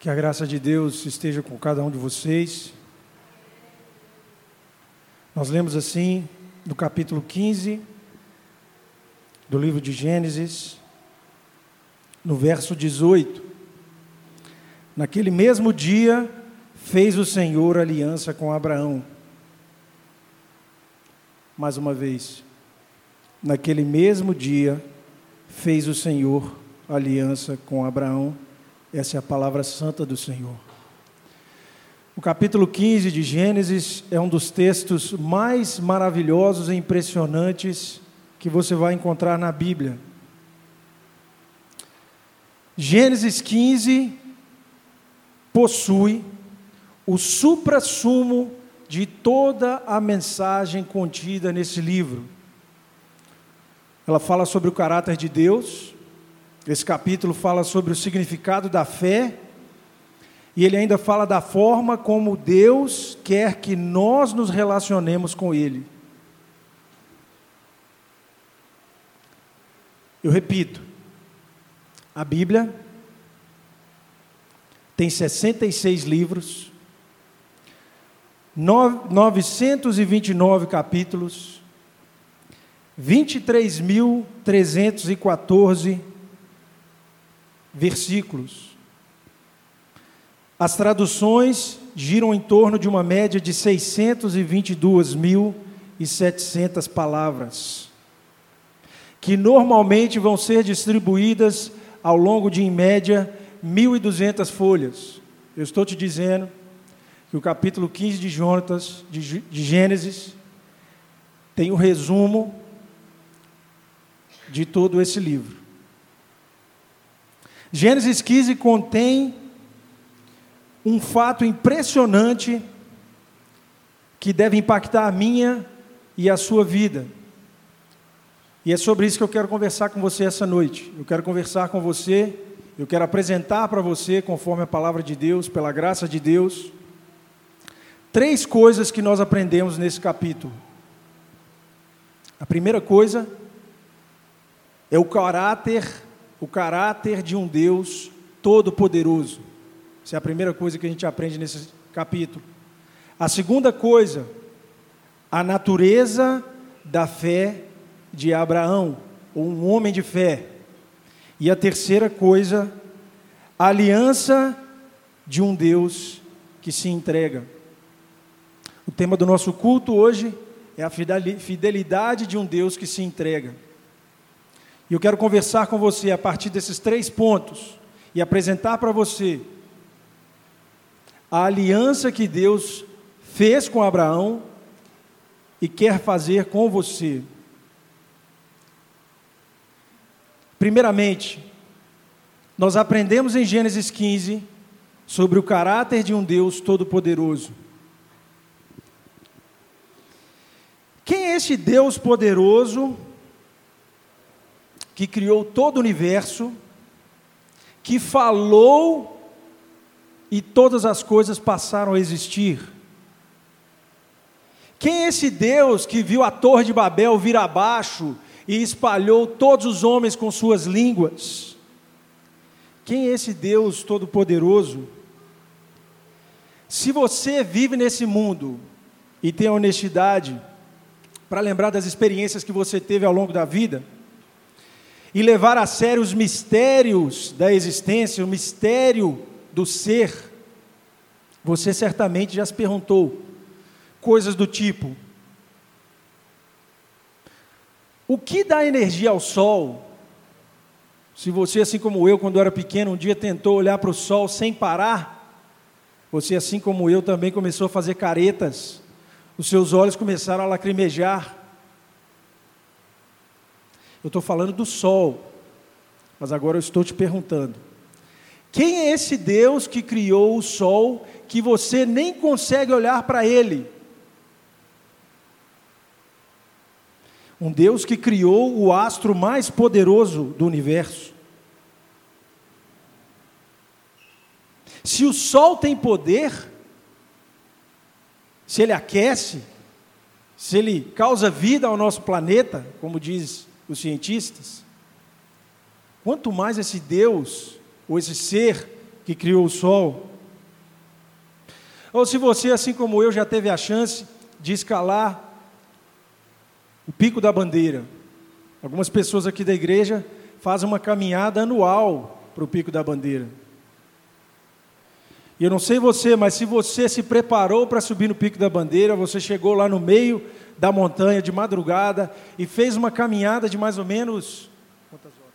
Que a graça de Deus esteja com cada um de vocês. Nós lemos assim no capítulo 15 do livro de Gênesis, no verso 18. Naquele mesmo dia fez o Senhor aliança com Abraão. Mais uma vez, naquele mesmo dia fez o Senhor aliança com Abraão essa é a palavra santa do Senhor. O capítulo 15 de Gênesis é um dos textos mais maravilhosos e impressionantes que você vai encontrar na Bíblia. Gênesis 15 possui o suprassumo de toda a mensagem contida nesse livro. Ela fala sobre o caráter de Deus, esse capítulo fala sobre o significado da fé e ele ainda fala da forma como Deus quer que nós nos relacionemos com Ele. Eu repito, a Bíblia tem 66 livros, 929 capítulos, 23.314 versículos. As traduções giram em torno de uma média de 622.700 palavras, que normalmente vão ser distribuídas ao longo de, em média, 1.200 folhas. Eu estou te dizendo que o capítulo 15 de de, de Gênesis, tem o resumo de todo esse livro. Gênesis 15 contém um fato impressionante que deve impactar a minha e a sua vida. E é sobre isso que eu quero conversar com você essa noite. Eu quero conversar com você, eu quero apresentar para você, conforme a palavra de Deus, pela graça de Deus, três coisas que nós aprendemos nesse capítulo. A primeira coisa é o caráter o caráter de um Deus todo-poderoso. Essa é a primeira coisa que a gente aprende nesse capítulo. A segunda coisa, a natureza da fé de Abraão, ou um homem de fé. E a terceira coisa, a aliança de um Deus que se entrega. O tema do nosso culto hoje é a fidelidade de um Deus que se entrega. E eu quero conversar com você a partir desses três pontos e apresentar para você a aliança que Deus fez com Abraão e quer fazer com você. Primeiramente, nós aprendemos em Gênesis 15 sobre o caráter de um Deus todo-poderoso. Quem é esse Deus poderoso que criou todo o universo, que falou e todas as coisas passaram a existir. Quem é esse Deus que viu a Torre de Babel vir abaixo e espalhou todos os homens com suas línguas? Quem é esse Deus todo-poderoso? Se você vive nesse mundo e tem honestidade para lembrar das experiências que você teve ao longo da vida, e levar a sério os mistérios da existência, o mistério do ser, você certamente já se perguntou coisas do tipo: o que dá energia ao sol? Se você, assim como eu, quando era pequeno, um dia tentou olhar para o sol sem parar, você, assim como eu, também começou a fazer caretas, os seus olhos começaram a lacrimejar, eu estou falando do sol. Mas agora eu estou te perguntando: quem é esse Deus que criou o sol que você nem consegue olhar para ele? Um Deus que criou o astro mais poderoso do universo. Se o sol tem poder, se ele aquece, se ele causa vida ao nosso planeta, como diz os cientistas, quanto mais esse Deus, ou esse ser que criou o sol. Ou se você, assim como eu, já teve a chance de escalar o pico da bandeira. Algumas pessoas aqui da igreja fazem uma caminhada anual para o pico da bandeira. E eu não sei você, mas se você se preparou para subir no pico da bandeira, você chegou lá no meio da montanha de madrugada e fez uma caminhada de mais ou menos. Quantas horas?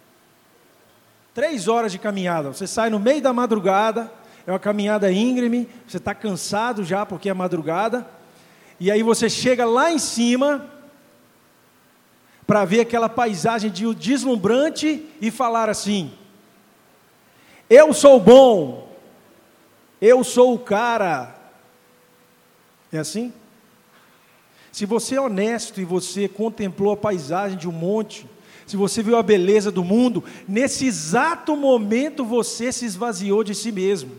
Três horas de caminhada. Você sai no meio da madrugada, é uma caminhada íngreme, você está cansado já porque é madrugada, e aí você chega lá em cima para ver aquela paisagem de deslumbrante e falar assim: Eu sou bom, eu sou o cara. É assim? Se você é honesto e você contemplou a paisagem de um monte, se você viu a beleza do mundo, nesse exato momento você se esvaziou de si mesmo.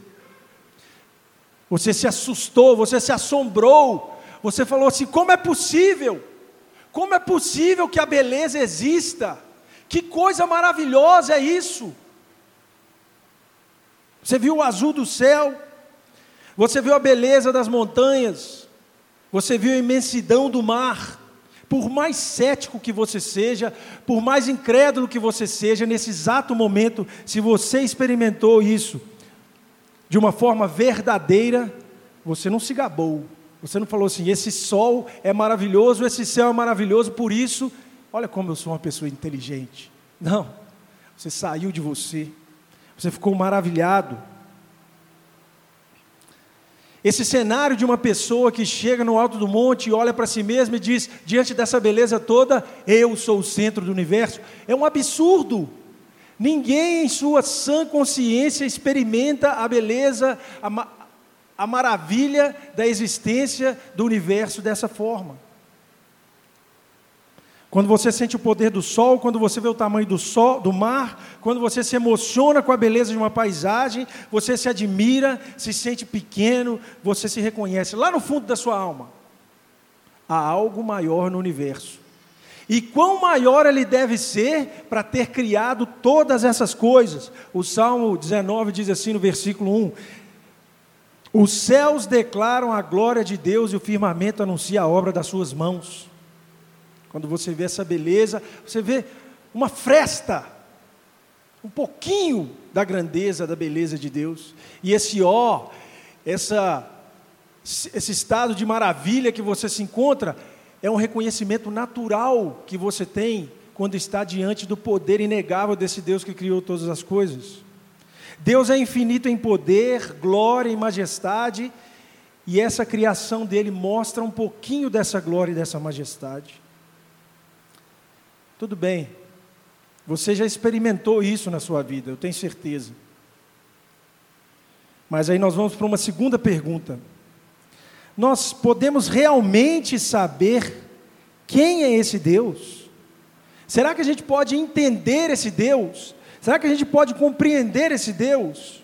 Você se assustou, você se assombrou, você falou assim: como é possível? Como é possível que a beleza exista? Que coisa maravilhosa é isso! Você viu o azul do céu, você viu a beleza das montanhas, você viu a imensidão do mar. Por mais cético que você seja, por mais incrédulo que você seja, nesse exato momento, se você experimentou isso de uma forma verdadeira, você não se gabou. Você não falou assim: esse sol é maravilhoso, esse céu é maravilhoso, por isso, olha como eu sou uma pessoa inteligente. Não. Você saiu de você. Você ficou maravilhado. Esse cenário de uma pessoa que chega no alto do monte e olha para si mesma e diz: diante dessa beleza toda, eu sou o centro do universo, é um absurdo. Ninguém em sua sã consciência experimenta a beleza, a, a maravilha da existência do universo dessa forma. Quando você sente o poder do sol, quando você vê o tamanho do sol, do mar, quando você se emociona com a beleza de uma paisagem, você se admira, se sente pequeno, você se reconhece lá no fundo da sua alma. Há algo maior no universo. E quão maior ele deve ser para ter criado todas essas coisas? O Salmo 19 diz assim no versículo 1: Os céus declaram a glória de Deus e o firmamento anuncia a obra das suas mãos. Quando você vê essa beleza, você vê uma fresta, um pouquinho da grandeza, da beleza de Deus. E esse ó, essa, esse estado de maravilha que você se encontra, é um reconhecimento natural que você tem quando está diante do poder inegável desse Deus que criou todas as coisas. Deus é infinito em poder, glória e majestade, e essa criação dele mostra um pouquinho dessa glória e dessa majestade. Tudo bem, você já experimentou isso na sua vida, eu tenho certeza. Mas aí nós vamos para uma segunda pergunta. Nós podemos realmente saber quem é esse Deus? Será que a gente pode entender esse Deus? Será que a gente pode compreender esse Deus?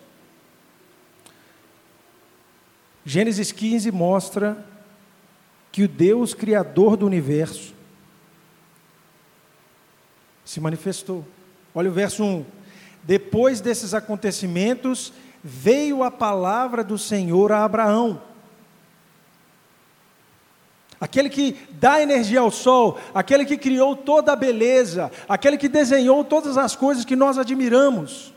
Gênesis 15 mostra que o Deus criador do universo se manifestou. Olha o verso 1. Depois desses acontecimentos, veio a palavra do Senhor a Abraão. Aquele que dá energia ao sol, aquele que criou toda a beleza, aquele que desenhou todas as coisas que nós admiramos.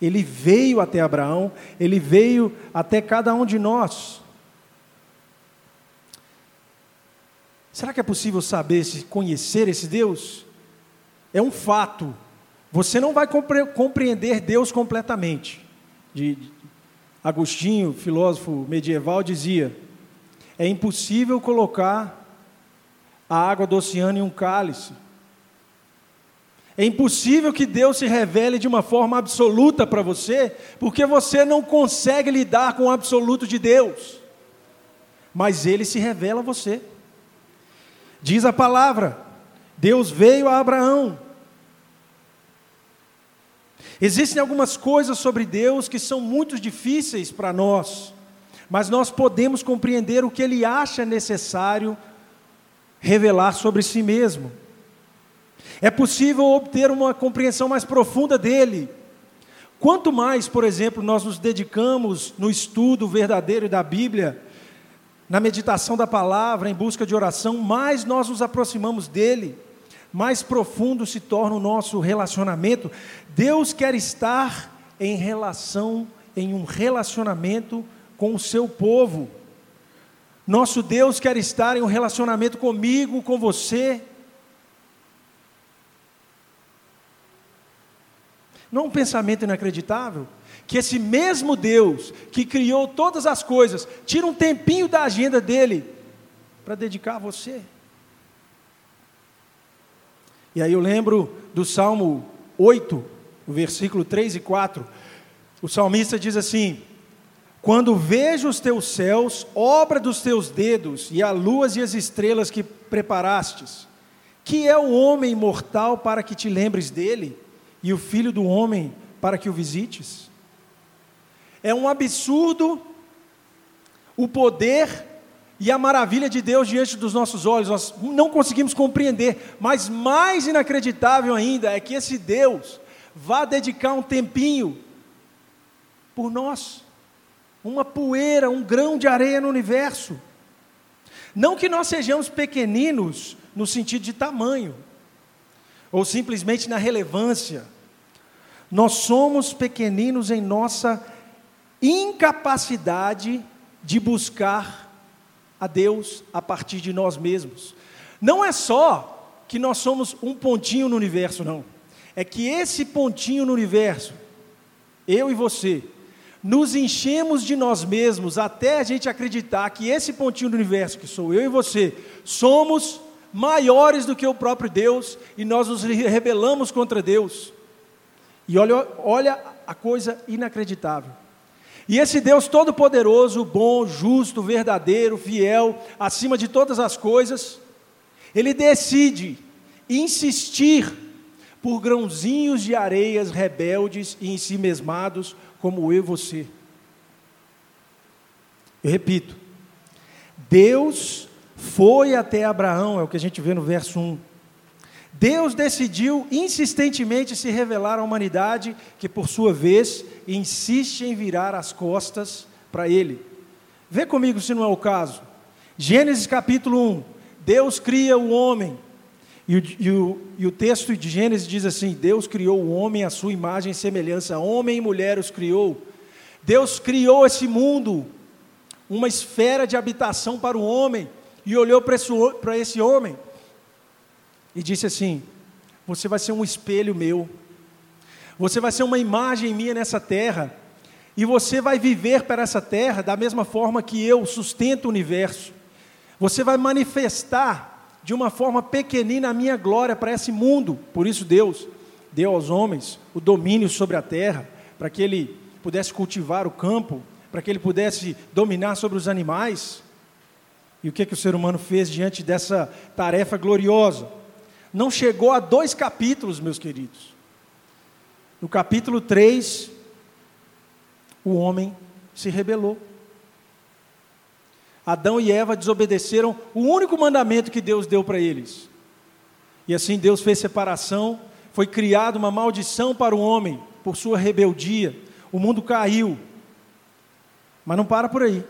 Ele veio até Abraão, ele veio até cada um de nós. Será que é possível saber, se conhecer esse Deus? É um fato. Você não vai compreender Deus completamente. Agostinho, filósofo medieval, dizia: é impossível colocar a água do oceano em um cálice. É impossível que Deus se revele de uma forma absoluta para você, porque você não consegue lidar com o absoluto de Deus. Mas Ele se revela a você. Diz a palavra: Deus veio a Abraão. Existem algumas coisas sobre Deus que são muito difíceis para nós, mas nós podemos compreender o que Ele acha necessário revelar sobre si mesmo. É possível obter uma compreensão mais profunda dele, Quanto mais, por exemplo, nós nos dedicamos no estudo verdadeiro da Bíblia, na meditação da palavra, em busca de oração, mais nós nos aproximamos dele, mais profundo se torna o nosso relacionamento. Deus quer estar em relação, em um relacionamento com o seu povo. Nosso Deus quer estar em um relacionamento comigo, com você. Não um pensamento inacreditável? Que esse mesmo Deus que criou todas as coisas, tira um tempinho da agenda dele para dedicar a você. E aí eu lembro do Salmo 8, o versículo 3 e 4. O salmista diz assim: Quando vejo os teus céus, obra dos teus dedos, e as luas e as estrelas que preparastes, que é o homem mortal para que te lembres dele, e o filho do homem para que o visites? É um absurdo o poder e a maravilha de Deus diante dos nossos olhos, nós não conseguimos compreender, mas mais inacreditável ainda é que esse Deus vá dedicar um tempinho por nós, uma poeira, um grão de areia no universo. Não que nós sejamos pequeninos no sentido de tamanho, ou simplesmente na relevância. Nós somos pequeninos em nossa incapacidade de buscar a Deus a partir de nós mesmos. Não é só que nós somos um pontinho no universo, não. É que esse pontinho no universo, eu e você, nos enchemos de nós mesmos até a gente acreditar que esse pontinho do universo, que sou eu e você, somos maiores do que o próprio Deus e nós nos rebelamos contra Deus. E olha, olha a coisa inacreditável. E esse Deus todo-poderoso, bom, justo, verdadeiro, fiel, acima de todas as coisas, ele decide insistir por grãozinhos de areias rebeldes e ensimesmados, como eu e você. Eu repito, Deus foi até Abraão, é o que a gente vê no verso 1. Deus decidiu insistentemente se revelar à humanidade, que por sua vez insiste em virar as costas para Ele. Vê comigo se não é o caso. Gênesis capítulo 1: Deus cria o homem. E o, e, o, e o texto de Gênesis diz assim: Deus criou o homem à sua imagem e semelhança, homem e mulher os criou. Deus criou esse mundo, uma esfera de habitação para o homem, e olhou para esse, para esse homem e disse assim: Você vai ser um espelho meu, você vai ser uma imagem minha nessa terra, e você vai viver para essa terra da mesma forma que eu sustento o universo. Você vai manifestar de uma forma pequenina a minha glória para esse mundo. Por isso, Deus deu aos homens o domínio sobre a terra, para que ele pudesse cultivar o campo, para que ele pudesse dominar sobre os animais. E o que, que o ser humano fez diante dessa tarefa gloriosa? Não chegou a dois capítulos, meus queridos. No capítulo 3, o homem se rebelou. Adão e Eva desobedeceram o único mandamento que Deus deu para eles. E assim Deus fez separação, foi criada uma maldição para o homem por sua rebeldia. O mundo caiu. Mas não para por aí.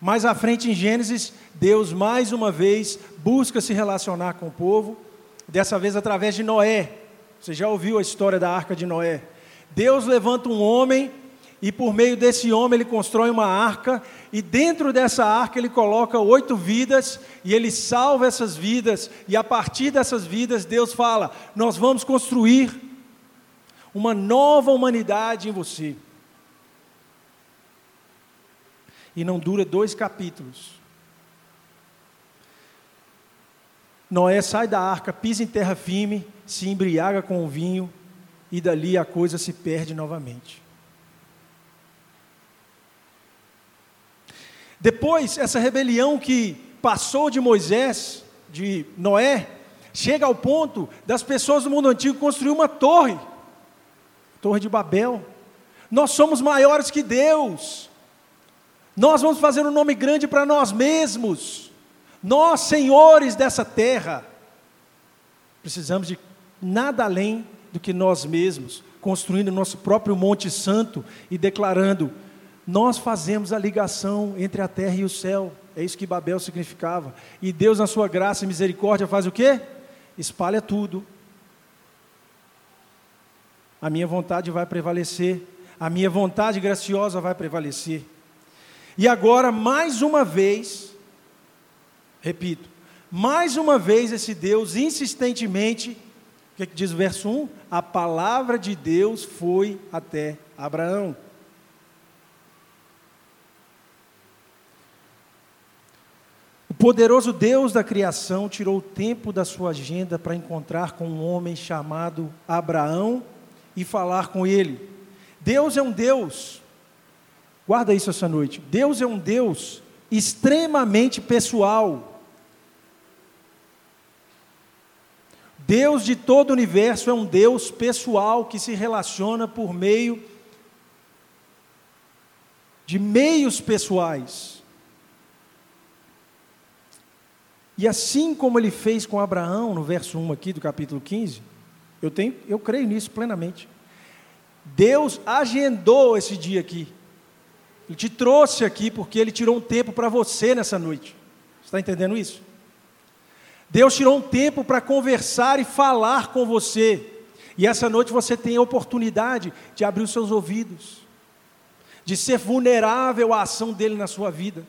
Mais à frente em Gênesis, Deus mais uma vez busca se relacionar com o povo dessa vez através de Noé. Você já ouviu a história da arca de Noé? Deus levanta um homem e por meio desse homem ele constrói uma arca e dentro dessa arca ele coloca oito vidas e ele salva essas vidas e a partir dessas vidas Deus fala: nós vamos construir uma nova humanidade em você. E não dura dois capítulos. Noé sai da arca, pisa em terra firme, se embriaga com o vinho e dali a coisa se perde novamente. Depois, essa rebelião que passou de Moisés, de Noé, chega ao ponto das pessoas do mundo antigo construir uma torre, Torre de Babel. Nós somos maiores que Deus. Nós vamos fazer um nome grande para nós mesmos. Nós, senhores dessa terra, precisamos de nada além do que nós mesmos, construindo nosso próprio Monte Santo e declarando: nós fazemos a ligação entre a terra e o céu. É isso que Babel significava. E Deus, na sua graça e misericórdia, faz o quê? Espalha tudo. A minha vontade vai prevalecer. A minha vontade graciosa vai prevalecer. E agora, mais uma vez, repito, mais uma vez esse Deus insistentemente, o que, é que diz o verso 1? A palavra de Deus foi até Abraão. O poderoso Deus da criação tirou o tempo da sua agenda para encontrar com um homem chamado Abraão e falar com ele. Deus é um Deus Guarda isso essa noite. Deus é um Deus extremamente pessoal. Deus de todo o universo é um Deus pessoal que se relaciona por meio de meios pessoais. E assim como ele fez com Abraão, no verso 1 aqui do capítulo 15, eu, tenho, eu creio nisso plenamente. Deus agendou esse dia aqui. Ele te trouxe aqui porque Ele tirou um tempo para você nessa noite. Está entendendo isso? Deus tirou um tempo para conversar e falar com você. E essa noite você tem a oportunidade de abrir os seus ouvidos, de ser vulnerável à ação dele na sua vida.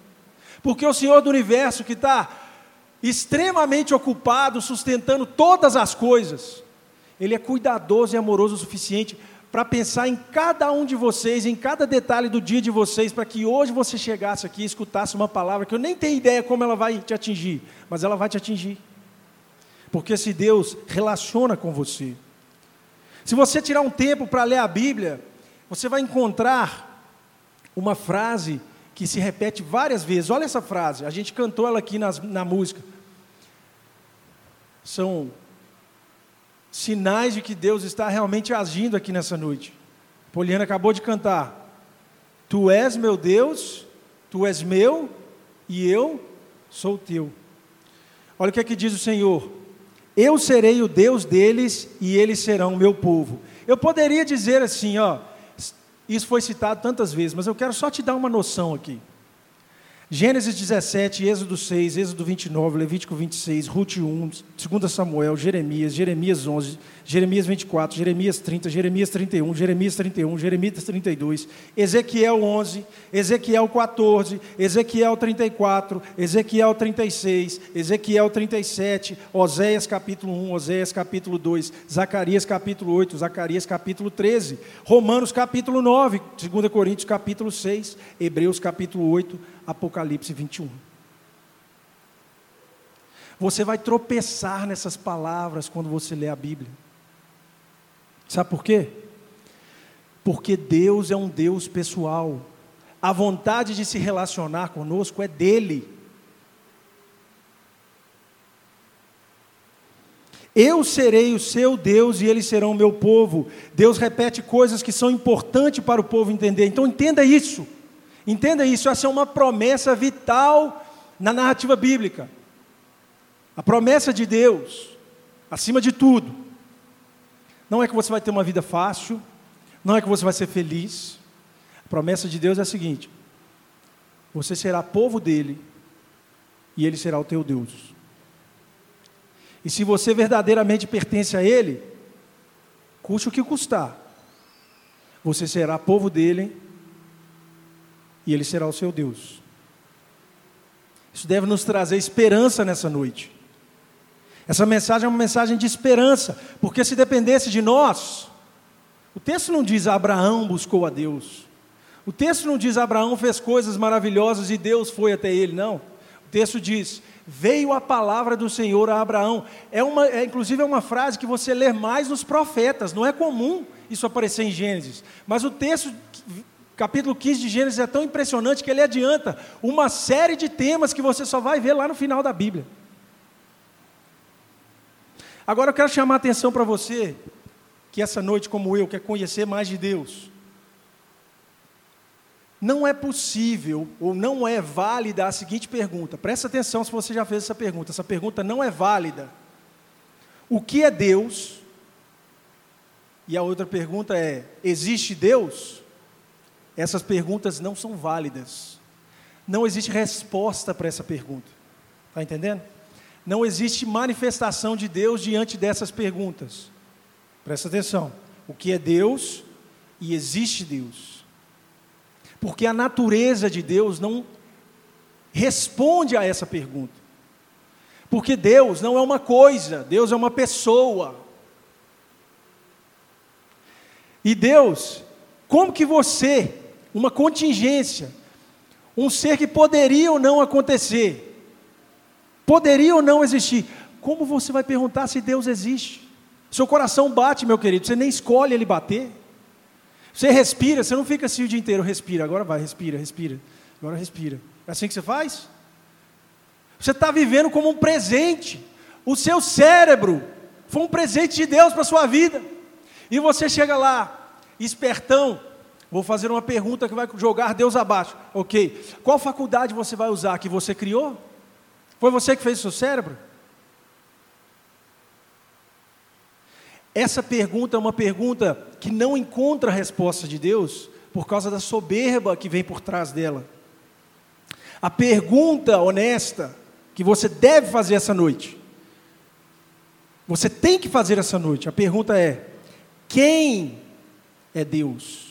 Porque o Senhor do universo, que está extremamente ocupado, sustentando todas as coisas, Ele é cuidadoso e amoroso o suficiente para pensar em cada um de vocês, em cada detalhe do dia de vocês, para que hoje você chegasse aqui e escutasse uma palavra que eu nem tenho ideia como ela vai te atingir, mas ela vai te atingir. Porque se Deus relaciona com você. Se você tirar um tempo para ler a Bíblia, você vai encontrar uma frase que se repete várias vezes. Olha essa frase, a gente cantou ela aqui nas, na música. São sinais de que Deus está realmente agindo aqui nessa noite. Poliana acabou de cantar. Tu és meu Deus, tu és meu e eu sou teu. Olha o que é que diz o Senhor: Eu serei o Deus deles e eles serão meu povo. Eu poderia dizer assim, ó, isso foi citado tantas vezes, mas eu quero só te dar uma noção aqui. Gênesis 17, Êxodo 6, Êxodo 29, Levítico 26, Ruth 1, 2 Samuel, Jeremias, Jeremias 11, Jeremias 24, Jeremias 30, Jeremias 31, Jeremias 31, Jeremias 32, Ezequiel 11, Ezequiel 14, Ezequiel 34, Ezequiel 36, Ezequiel 37, Oséias capítulo 1, Oséias capítulo 2, Zacarias capítulo 8, Zacarias capítulo 13, Romanos capítulo 9, 2 Coríntios capítulo 6, Hebreus capítulo 8, Apocalipse 21. Você vai tropeçar nessas palavras quando você lê a Bíblia. Sabe por quê? Porque Deus é um Deus pessoal. A vontade de se relacionar conosco é dele. Eu serei o seu Deus e eles serão o meu povo. Deus repete coisas que são importantes para o povo entender. Então entenda isso. Entenda isso, essa é uma promessa vital na narrativa bíblica. A promessa de Deus, acima de tudo, não é que você vai ter uma vida fácil, não é que você vai ser feliz. A promessa de Deus é a seguinte: você será povo dele e ele será o teu Deus. E se você verdadeiramente pertence a ele, custe o que custar, você será povo dele e Ele será o seu Deus. Isso deve nos trazer esperança nessa noite. Essa mensagem é uma mensagem de esperança, porque se dependesse de nós, o texto não diz Abraão buscou a Deus. O texto não diz Abraão fez coisas maravilhosas e Deus foi até ele, não. O texto diz: veio a palavra do Senhor a Abraão. É uma, é, inclusive é uma frase que você lê mais nos profetas. Não é comum isso aparecer em Gênesis, mas o texto capítulo 15 de Gênesis é tão impressionante que ele adianta uma série de temas que você só vai ver lá no final da Bíblia. Agora eu quero chamar a atenção para você, que essa noite, como eu, quer conhecer mais de Deus. Não é possível ou não é válida a seguinte pergunta. Presta atenção se você já fez essa pergunta. Essa pergunta não é válida. O que é Deus? e a outra pergunta é: existe Deus? Essas perguntas não são válidas. Não existe resposta para essa pergunta. Está entendendo? Não existe manifestação de Deus diante dessas perguntas. Presta atenção. O que é Deus e existe Deus? Porque a natureza de Deus não responde a essa pergunta. Porque Deus não é uma coisa, Deus é uma pessoa. E Deus, como que você, uma contingência, um ser que poderia ou não acontecer, poderia ou não existir, como você vai perguntar se Deus existe? Seu coração bate, meu querido, você nem escolhe ele bater. Você respira, você não fica assim o dia inteiro, respira, agora vai, respira, respira, agora respira. É assim que você faz? Você está vivendo como um presente. O seu cérebro foi um presente de Deus para a sua vida. E você chega lá, espertão, vou fazer uma pergunta que vai jogar Deus abaixo. Ok. Qual faculdade você vai usar que você criou? Foi você que fez o seu cérebro? Essa pergunta é uma pergunta que não encontra a resposta de Deus por causa da soberba que vem por trás dela. A pergunta honesta que você deve fazer essa noite. Você tem que fazer essa noite. A pergunta é: quem é Deus?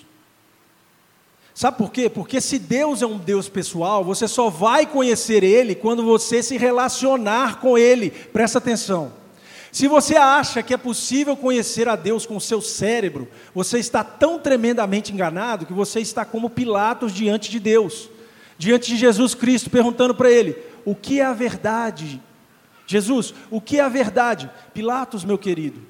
Sabe por quê? Porque se Deus é um Deus pessoal, você só vai conhecer Ele quando você se relacionar com Ele. Presta atenção. Se você acha que é possível conhecer a Deus com o seu cérebro, você está tão tremendamente enganado que você está como Pilatos diante de Deus, diante de Jesus Cristo, perguntando para Ele: o que é a verdade? Jesus, o que é a verdade? Pilatos, meu querido,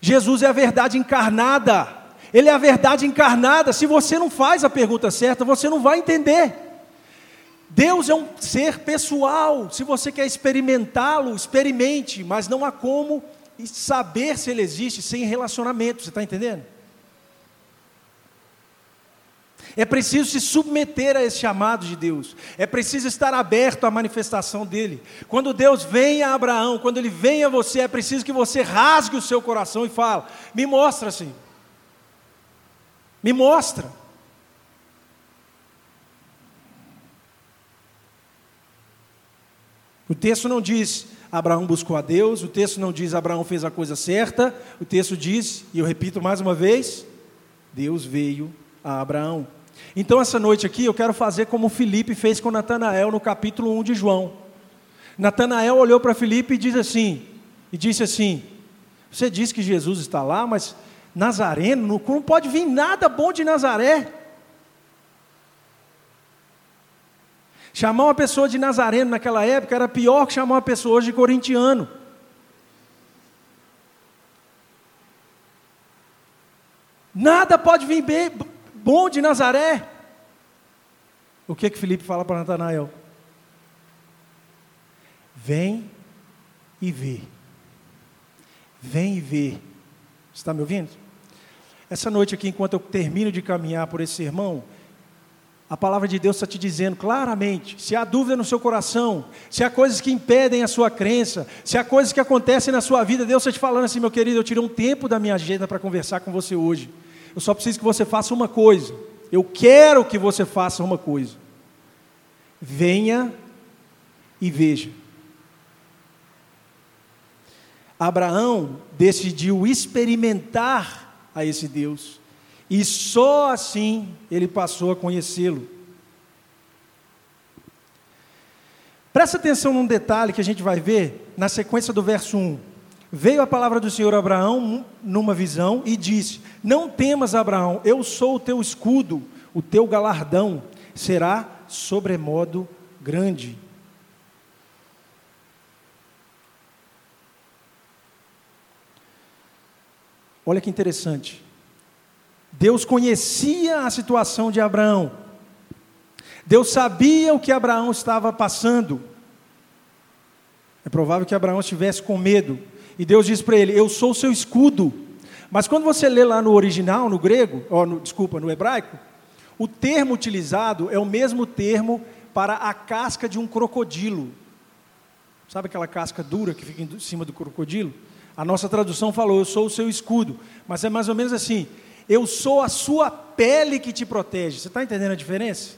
Jesus é a verdade encarnada, Ele é a verdade encarnada. Se você não faz a pergunta certa, você não vai entender. Deus é um ser pessoal, se você quer experimentá-lo, experimente, mas não há como saber se ele existe sem relacionamento, você está entendendo? É preciso se submeter a esse chamado de Deus. É preciso estar aberto à manifestação dele. Quando Deus vem a Abraão, quando ele vem a você, é preciso que você rasgue o seu coração e fale: "Me mostra, assim. Me mostra. O texto não diz Abraão buscou a Deus, o texto não diz Abraão fez a coisa certa, o texto diz, e eu repito mais uma vez, Deus veio a Abraão. Então, essa noite aqui, eu quero fazer como Felipe fez com Natanael no capítulo 1 de João. Natanael olhou para Felipe e disse assim, e disse assim: Você diz que Jesus está lá, mas Nazareno, não pode vir nada bom de Nazaré. Chamar uma pessoa de Nazareno naquela época era pior que chamar uma pessoa hoje de corintiano. Nada pode vir bem, bom de Nazaré. O que que Felipe fala para Natanael? Vem e vê. Vem e vê. Está me ouvindo? Essa noite aqui, enquanto eu termino de caminhar por esse sermão, a palavra de Deus está te dizendo claramente: se há dúvida no seu coração, se há coisas que impedem a sua crença, se há coisas que acontecem na sua vida, Deus está te falando assim, meu querido, eu tirei um tempo da minha agenda para conversar com você hoje. Eu só preciso que você faça uma coisa. Eu quero que você faça uma coisa. Venha e veja. Abraão decidiu experimentar a esse Deus, e só assim ele passou a conhecê-lo. Presta atenção num detalhe que a gente vai ver na sequência do verso 1. Veio a palavra do Senhor a Abraão numa visão e disse: Não temas, Abraão, eu sou o teu escudo, o teu galardão será sobremodo grande. Olha que interessante. Deus conhecia a situação de Abraão. Deus sabia o que Abraão estava passando. É provável que Abraão estivesse com medo. E Deus diz para ele: Eu sou o seu escudo. Mas quando você lê lá no original, no grego, ou no, desculpa, no hebraico, o termo utilizado é o mesmo termo para a casca de um crocodilo. Sabe aquela casca dura que fica em cima do crocodilo? A nossa tradução falou: Eu sou o seu escudo. Mas é mais ou menos assim: Eu sou a sua pele que te protege. Você está entendendo a diferença?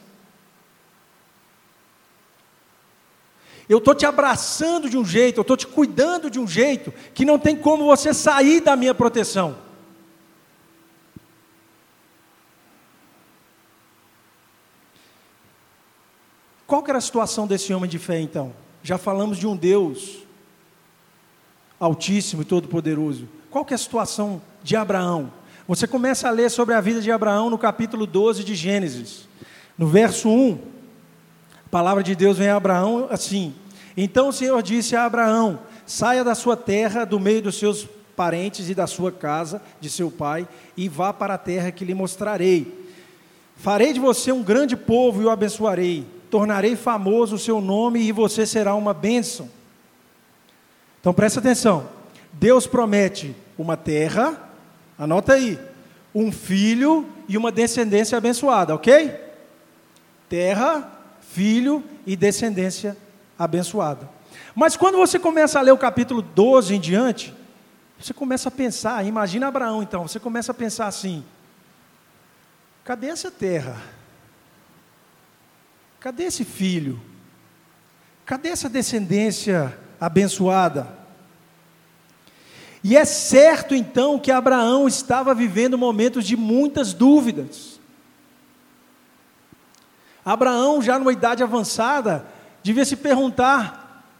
Eu estou te abraçando de um jeito, eu estou te cuidando de um jeito que não tem como você sair da minha proteção. Qual que era a situação desse homem de fé então? Já falamos de um Deus Altíssimo e Todo-Poderoso. Qual que é a situação de Abraão? Você começa a ler sobre a vida de Abraão no capítulo 12 de Gênesis. No verso 1, a palavra de Deus vem a Abraão assim: Então o Senhor disse a Abraão: Saia da sua terra, do meio dos seus parentes e da sua casa, de seu pai, e vá para a terra que lhe mostrarei. Farei de você um grande povo e o abençoarei. Tornarei famoso o seu nome e você será uma bênção. Então presta atenção. Deus promete uma terra, anota aí, um filho e uma descendência abençoada, ok? Terra, filho e descendência abençoada. Mas quando você começa a ler o capítulo 12 em diante, você começa a pensar, imagina Abraão então, você começa a pensar assim: cadê essa terra? Cadê esse filho? Cadê essa descendência abençoada. E é certo então que Abraão estava vivendo momentos de muitas dúvidas. Abraão, já numa idade avançada, devia se perguntar: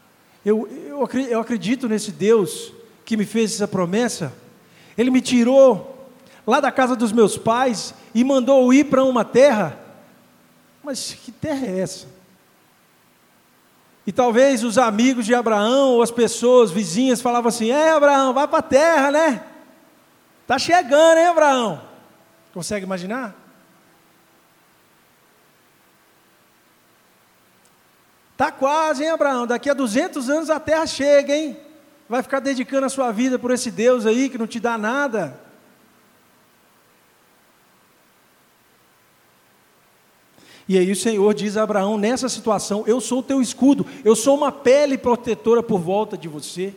eu, eu, eu acredito nesse Deus que me fez essa promessa? Ele me tirou lá da casa dos meus pais e mandou ir para uma terra. Mas que terra é essa? E talvez os amigos de Abraão ou as pessoas vizinhas falavam assim: É, Abraão, vai para a terra, né? Está chegando, hein, Abraão? Consegue imaginar? Está quase, hein, Abraão? Daqui a 200 anos a terra chega, hein? Vai ficar dedicando a sua vida por esse Deus aí que não te dá nada. E aí o Senhor diz a Abraão: nessa situação, eu sou o teu escudo, eu sou uma pele protetora por volta de você.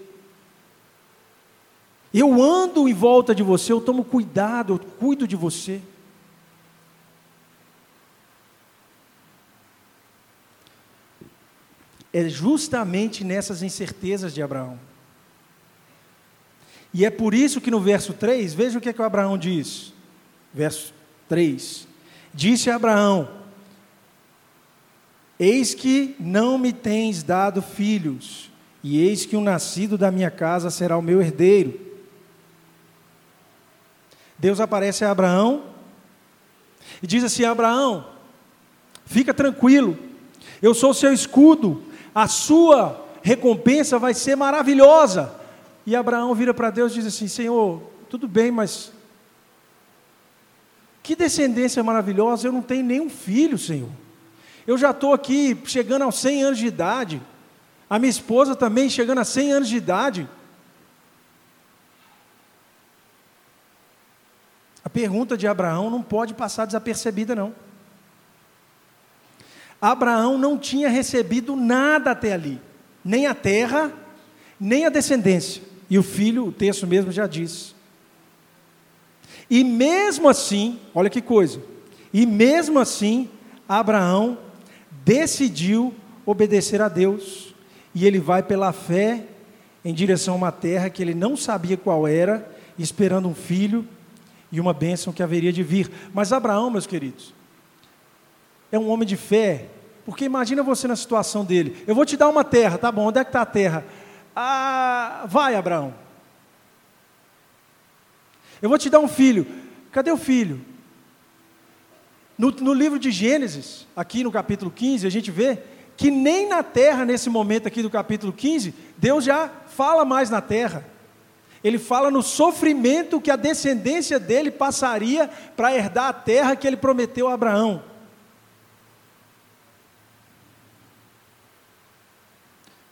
Eu ando em volta de você, eu tomo cuidado, eu cuido de você. É justamente nessas incertezas de Abraão. E é por isso que no verso 3, veja o que, é que Abraão diz. Verso 3: Disse Abraão: Eis que não me tens dado filhos, e eis que o nascido da minha casa será o meu herdeiro. Deus aparece a Abraão e diz assim: Abraão, fica tranquilo, eu sou seu escudo, a sua recompensa vai ser maravilhosa. E Abraão vira para Deus e diz assim: Senhor, tudo bem, mas que descendência maravilhosa, eu não tenho nenhum filho, Senhor. Eu já estou aqui chegando aos 100 anos de idade. A minha esposa também chegando a 100 anos de idade. A pergunta de Abraão não pode passar desapercebida, não. Abraão não tinha recebido nada até ali, nem a terra, nem a descendência. E o filho, o texto mesmo já diz. E mesmo assim, olha que coisa, e mesmo assim, Abraão decidiu obedecer a Deus e ele vai pela fé em direção a uma terra que ele não sabia qual era, esperando um filho e uma bênção que haveria de vir. Mas Abraão, meus queridos, é um homem de fé, porque imagina você na situação dele. Eu vou te dar uma terra, tá bom? Onde é que está a terra? Ah, vai, Abraão. Eu vou te dar um filho. Cadê o filho? No, no, livro de Gênesis, aqui no capítulo 15, a gente vê que nem na terra, nesse momento aqui do capítulo 15, Deus já fala mais na terra. Ele fala no sofrimento que a descendência dele passaria para herdar a terra que ele prometeu a Abraão.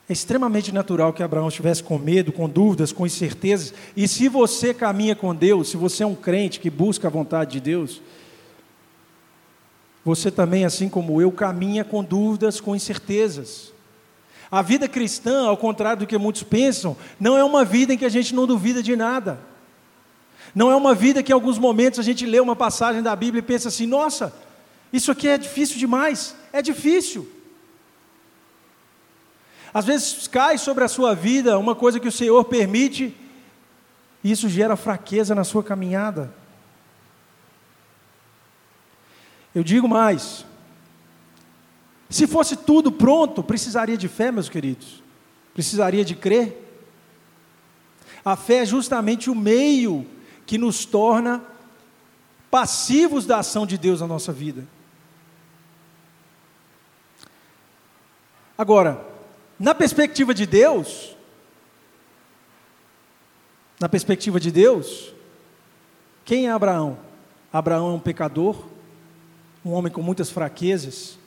É extremamente natural que Abraão estivesse com medo, com dúvidas, com incertezas. E se você caminha com Deus, se você é um crente que busca a vontade de Deus, você também, assim como eu, caminha com dúvidas, com incertezas. A vida cristã, ao contrário do que muitos pensam, não é uma vida em que a gente não duvida de nada. Não é uma vida que em alguns momentos a gente lê uma passagem da Bíblia e pensa assim: nossa, isso aqui é difícil demais. É difícil. Às vezes cai sobre a sua vida uma coisa que o Senhor permite, e isso gera fraqueza na sua caminhada. Eu digo mais: se fosse tudo pronto, precisaria de fé, meus queridos? Precisaria de crer? A fé é justamente o meio que nos torna passivos da ação de Deus na nossa vida. Agora, na perspectiva de Deus, na perspectiva de Deus, quem é Abraão? Abraão é um pecador, um homem com muitas fraquezas,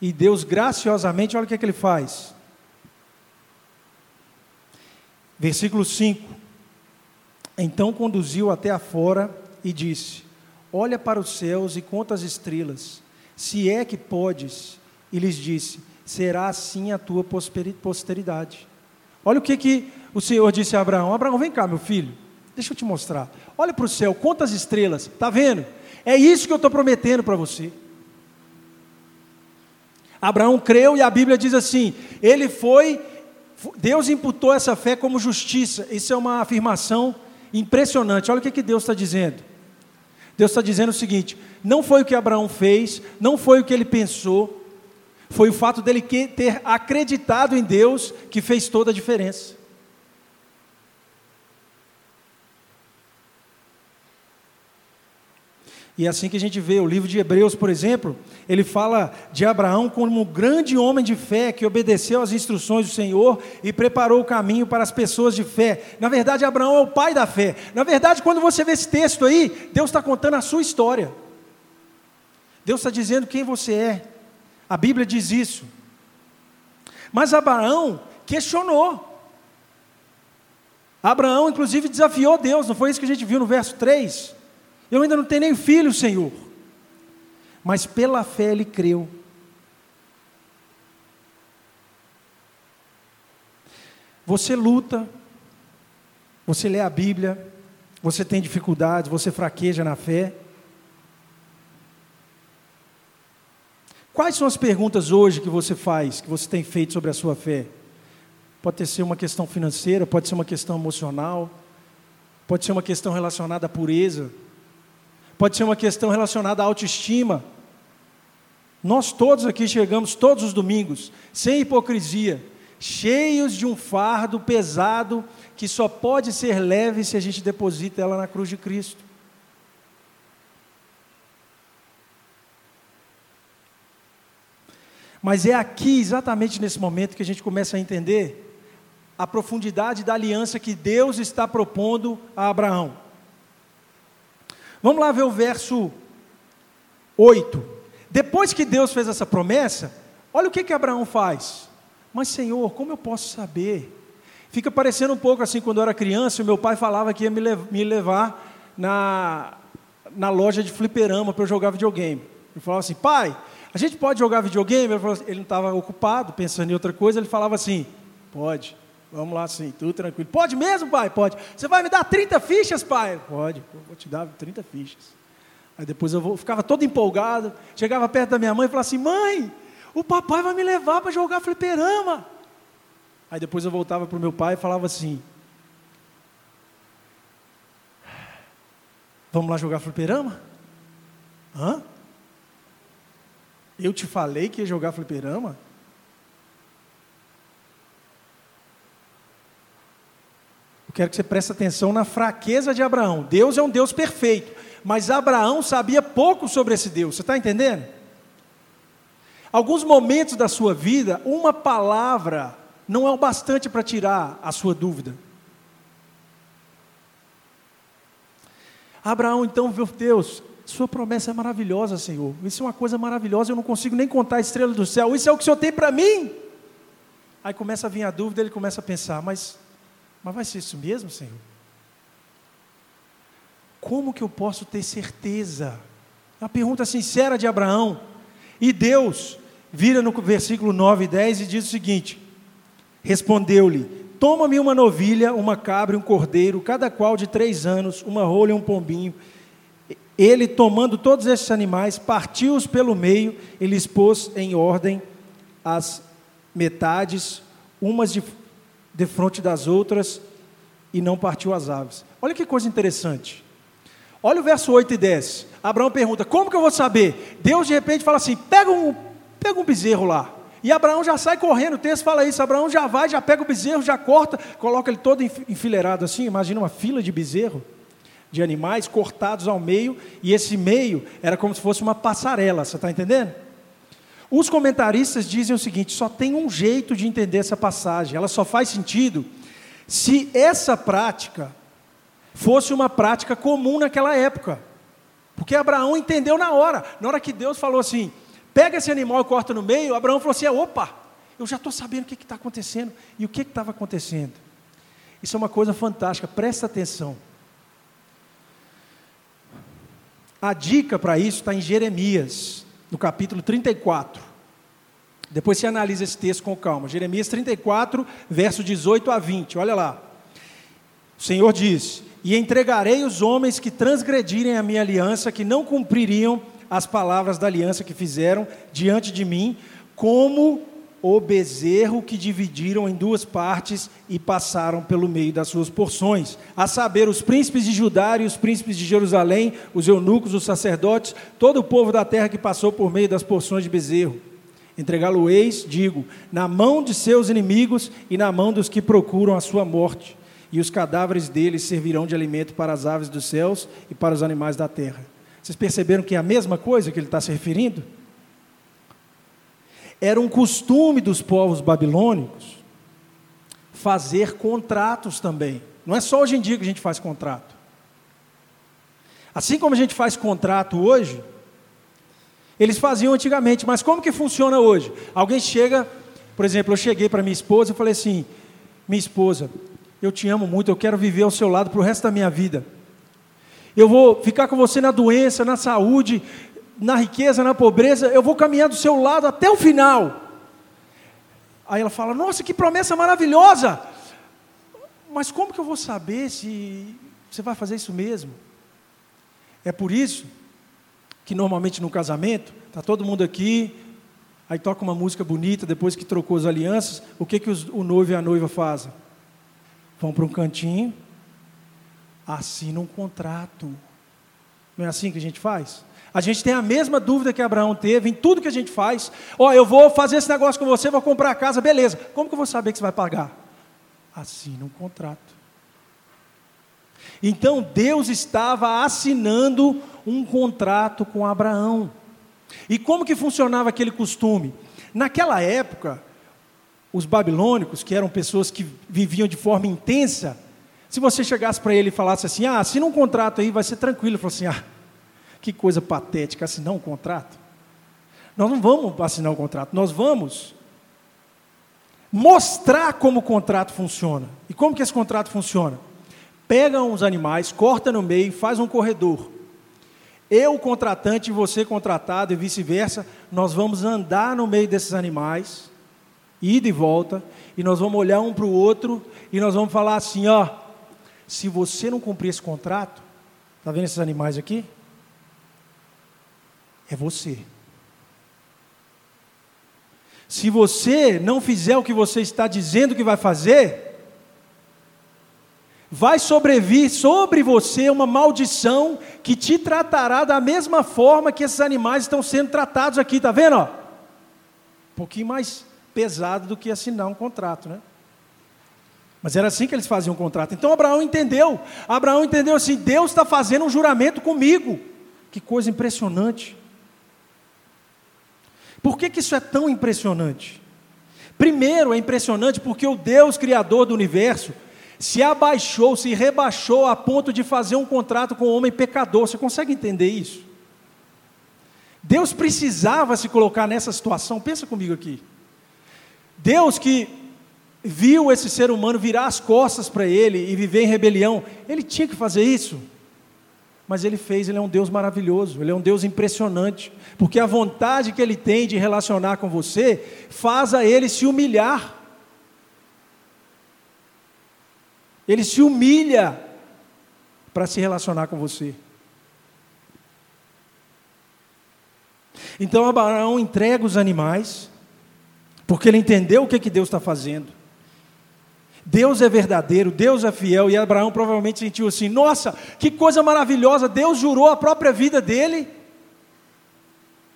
e Deus graciosamente, olha o que, é que ele faz. Versículo 5: Então conduziu até afora e disse: Olha para os céus e conta as estrelas, se é que podes. E lhes disse: Será assim a tua posteridade. Olha o que, que o Senhor disse a Abraão: Abraão, vem cá, meu filho, deixa eu te mostrar. Olha para o céu, conta as estrelas, está vendo? É isso que eu estou prometendo para você. Abraão creu e a Bíblia diz assim: ele foi, Deus imputou essa fé como justiça. Isso é uma afirmação impressionante. Olha o que, que Deus está dizendo. Deus está dizendo o seguinte: não foi o que Abraão fez, não foi o que ele pensou, foi o fato dele ter acreditado em Deus que fez toda a diferença. E é assim que a gente vê o livro de Hebreus, por exemplo, ele fala de Abraão como um grande homem de fé que obedeceu às instruções do Senhor e preparou o caminho para as pessoas de fé. Na verdade, Abraão é o pai da fé. Na verdade, quando você vê esse texto aí, Deus está contando a sua história. Deus está dizendo quem você é. A Bíblia diz isso. Mas Abraão questionou. Abraão, inclusive, desafiou Deus, não foi isso que a gente viu no verso 3? Eu ainda não tenho nem filho, Senhor. Mas pela fé ele creu. Você luta, você lê a Bíblia, você tem dificuldades, você fraqueja na fé. Quais são as perguntas hoje que você faz, que você tem feito sobre a sua fé? Pode ser uma questão financeira, pode ser uma questão emocional, pode ser uma questão relacionada à pureza, pode ser uma questão relacionada à autoestima. Nós todos aqui chegamos todos os domingos, sem hipocrisia, cheios de um fardo pesado que só pode ser leve se a gente deposita ela na cruz de Cristo. Mas é aqui, exatamente nesse momento, que a gente começa a entender a profundidade da aliança que Deus está propondo a Abraão. Vamos lá ver o verso 8. Depois que Deus fez essa promessa, olha o que, que Abraão faz. Mas Senhor, como eu posso saber? Fica parecendo um pouco assim quando eu era criança, o meu pai falava que ia me levar na, na loja de fliperama para eu jogar videogame. Ele falava assim, pai, a gente pode jogar videogame? Ele, ele não estava ocupado, pensando em outra coisa, ele falava assim, pode. Vamos lá sim, tudo tranquilo. Pode mesmo, pai? Pode. Você vai me dar 30 fichas, pai? Pode, eu vou te dar 30 fichas. Aí depois eu vou, ficava todo empolgado, chegava perto da minha mãe e falava assim: mãe, o papai vai me levar para jogar fliperama. Aí depois eu voltava para o meu pai e falava assim: Vamos lá jogar fliperama? Hã? Eu te falei que ia jogar fliperama? Eu quero que você preste atenção na fraqueza de Abraão. Deus é um Deus perfeito, mas Abraão sabia pouco sobre esse Deus. Você está entendendo? Alguns momentos da sua vida, uma palavra não é o bastante para tirar a sua dúvida. Abraão então viu Deus, sua promessa é maravilhosa, Senhor. Isso é uma coisa maravilhosa, eu não consigo nem contar a estrela do céu. Isso é o que o Senhor tem para mim. Aí começa a vir a dúvida, ele começa a pensar, mas mas vai ser isso mesmo, Senhor? Como que eu posso ter certeza? É uma pergunta sincera de Abraão. E Deus vira no versículo 9 e 10 e diz o seguinte: Respondeu-lhe: Toma-me uma novilha, uma cabra e um cordeiro, cada qual de três anos, uma rola e um pombinho. Ele, tomando todos estes animais, partiu-os pelo meio e lhes pôs em ordem as metades, umas de, de frente das outras, e não partiu as aves. Olha que coisa interessante. Olha o verso 8 e 10. Abraão pergunta: Como que eu vou saber? Deus de repente fala assim: Pega um, pega um bezerro lá. E Abraão já sai correndo, o texto fala isso. Abraão já vai, já pega o bezerro, já corta, coloca ele todo enfileirado assim. Imagina uma fila de bezerro, de animais cortados ao meio, e esse meio era como se fosse uma passarela, você está entendendo? Os comentaristas dizem o seguinte: só tem um jeito de entender essa passagem, ela só faz sentido se essa prática fosse uma prática comum naquela época. Porque Abraão entendeu na hora, na hora que Deus falou assim: pega esse animal e corta no meio, Abraão falou assim: opa, eu já estou sabendo o que está acontecendo. E o que estava acontecendo? Isso é uma coisa fantástica, presta atenção. A dica para isso está em Jeremias, no capítulo 34. Depois você analisa esse texto com calma. Jeremias 34, verso 18 a 20. Olha lá. O Senhor diz: e entregarei os homens que transgredirem a minha aliança, que não cumpririam as palavras da aliança que fizeram diante de mim, como o bezerro que dividiram em duas partes e passaram pelo meio das suas porções, a saber, os príncipes de Judá e os príncipes de Jerusalém, os eunucos, os sacerdotes, todo o povo da terra que passou por meio das porções de bezerro. Entregá-lo-eis, digo, na mão de seus inimigos e na mão dos que procuram a sua morte e os cadáveres deles servirão de alimento para as aves dos céus e para os animais da terra. Vocês perceberam que é a mesma coisa que ele está se referindo? Era um costume dos povos babilônicos fazer contratos também. Não é só hoje em dia que a gente faz contrato. Assim como a gente faz contrato hoje, eles faziam antigamente, mas como que funciona hoje? Alguém chega, por exemplo, eu cheguei para minha esposa e falei assim: minha esposa, eu te amo muito, eu quero viver ao seu lado para o resto da minha vida. Eu vou ficar com você na doença, na saúde, na riqueza, na pobreza, eu vou caminhar do seu lado até o final. Aí ela fala: Nossa, que promessa maravilhosa! Mas como que eu vou saber se você vai fazer isso mesmo? É por isso que normalmente no casamento, está todo mundo aqui, aí toca uma música bonita, depois que trocou as alianças, o que, que os, o noivo e a noiva fazem? vão para um cantinho, assinam um contrato. Não é assim que a gente faz? A gente tem a mesma dúvida que Abraão teve em tudo que a gente faz. Ó, oh, eu vou fazer esse negócio com você, vou comprar a casa, beleza. Como que eu vou saber que você vai pagar? Assina um contrato. Então Deus estava assinando um contrato com Abraão. E como que funcionava aquele costume? Naquela época, os babilônicos, que eram pessoas que viviam de forma intensa, se você chegasse para ele e falasse assim: ah, assina um contrato aí, vai ser tranquilo. Ele falou assim: ah, que coisa patética, assinar um contrato. Nós não vamos assinar um contrato, nós vamos mostrar como o contrato funciona. E como que esse contrato funciona? Pega uns animais, corta no meio, faz um corredor. Eu, contratante, e você, contratado, e vice-versa, nós vamos andar no meio desses animais ida e volta, e nós vamos olhar um para o outro e nós vamos falar assim: ó, se você não cumprir esse contrato, está vendo esses animais aqui? É você. Se você não fizer o que você está dizendo que vai fazer, vai sobrevir sobre você uma maldição que te tratará da mesma forma que esses animais estão sendo tratados aqui, está vendo? Um pouquinho mais pesado do que assinar um contrato, né? Mas era assim que eles faziam um contrato. Então Abraão entendeu. Abraão entendeu assim: Deus está fazendo um juramento comigo. Que coisa impressionante. Por que, que isso é tão impressionante? Primeiro, é impressionante porque o Deus Criador do universo se abaixou, se rebaixou a ponto de fazer um contrato com o homem pecador. Você consegue entender isso? Deus precisava se colocar nessa situação. Pensa comigo aqui. Deus que viu esse ser humano virar as costas para ele e viver em rebelião, ele tinha que fazer isso. Mas ele fez, ele é um Deus maravilhoso, ele é um Deus impressionante, porque a vontade que ele tem de relacionar com você faz a ele se humilhar. Ele se humilha para se relacionar com você. Então Abraão entrega os animais, porque ele entendeu o que, que Deus está fazendo. Deus é verdadeiro, Deus é fiel, e Abraão provavelmente sentiu assim: nossa, que coisa maravilhosa, Deus jurou a própria vida dele,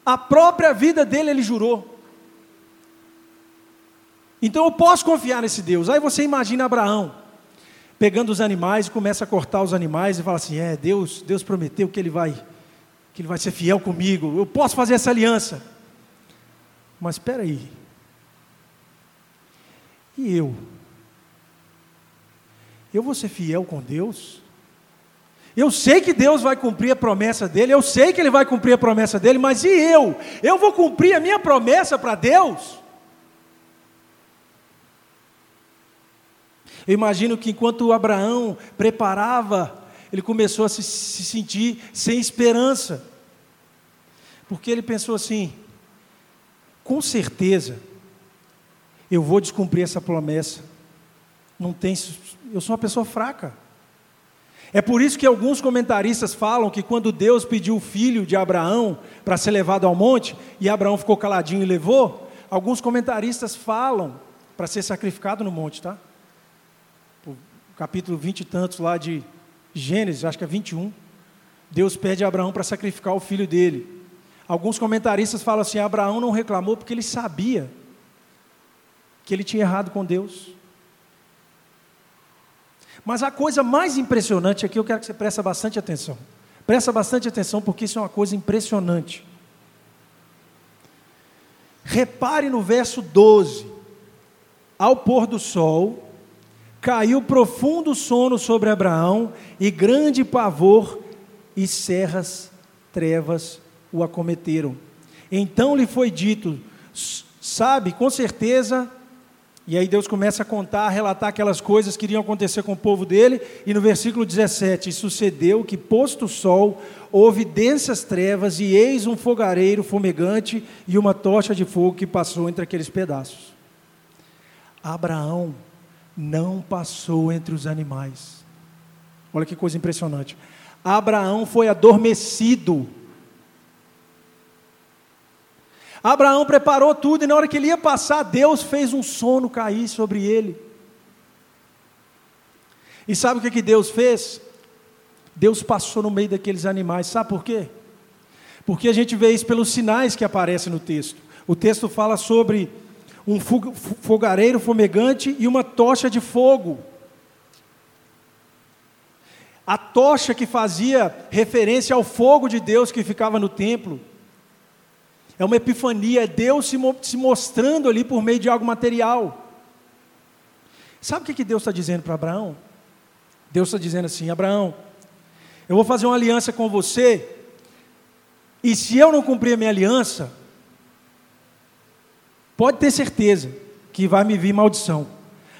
a própria vida dele ele jurou. Então eu posso confiar nesse Deus. Aí você imagina Abraão pegando os animais e começa a cortar os animais e fala assim: "É, Deus, Deus prometeu que ele vai que ele vai ser fiel comigo. Eu posso fazer essa aliança". Mas espera aí. E eu? Eu vou ser fiel com Deus? Eu sei que Deus vai cumprir a promessa dele, eu sei que ele vai cumprir a promessa dele, mas e eu? Eu vou cumprir a minha promessa para Deus? Eu imagino que enquanto Abraão preparava, ele começou a se, se sentir sem esperança. Porque ele pensou assim: com certeza, eu vou descumprir essa promessa. Não tem, eu sou uma pessoa fraca. É por isso que alguns comentaristas falam que quando Deus pediu o filho de Abraão para ser levado ao monte, e Abraão ficou caladinho e levou, alguns comentaristas falam para ser sacrificado no monte, tá? capítulo 20 e tantos lá de Gênesis, acho que é 21, Deus pede a Abraão para sacrificar o filho dele. Alguns comentaristas falam assim: Abraão não reclamou porque ele sabia que ele tinha errado com Deus. Mas a coisa mais impressionante aqui, eu quero que você preste bastante atenção. Presta bastante atenção porque isso é uma coisa impressionante. Repare no verso 12. Ao pôr do sol, caiu profundo sono sobre Abraão, e grande pavor e serras trevas o acometeram. Então lhe foi dito: sabe, com certeza. E aí Deus começa a contar, a relatar aquelas coisas que iriam acontecer com o povo dele, e no versículo 17: Sucedeu que, posto o sol, houve densas trevas, e eis um fogareiro fumegante e uma tocha de fogo que passou entre aqueles pedaços. Abraão não passou entre os animais. Olha que coisa impressionante. Abraão foi adormecido. Abraão preparou tudo e na hora que ele ia passar, Deus fez um sono cair sobre ele. E sabe o que, que Deus fez? Deus passou no meio daqueles animais. Sabe por quê? Porque a gente vê isso pelos sinais que aparecem no texto. O texto fala sobre um fogareiro fumegante e uma tocha de fogo. A tocha que fazia referência ao fogo de Deus que ficava no templo. É uma epifania, é Deus se, se mostrando ali por meio de algo material. Sabe o que, que Deus está dizendo para Abraão? Deus está dizendo assim: Abraão, eu vou fazer uma aliança com você, e se eu não cumprir a minha aliança, Pode ter certeza que vai me vir maldição.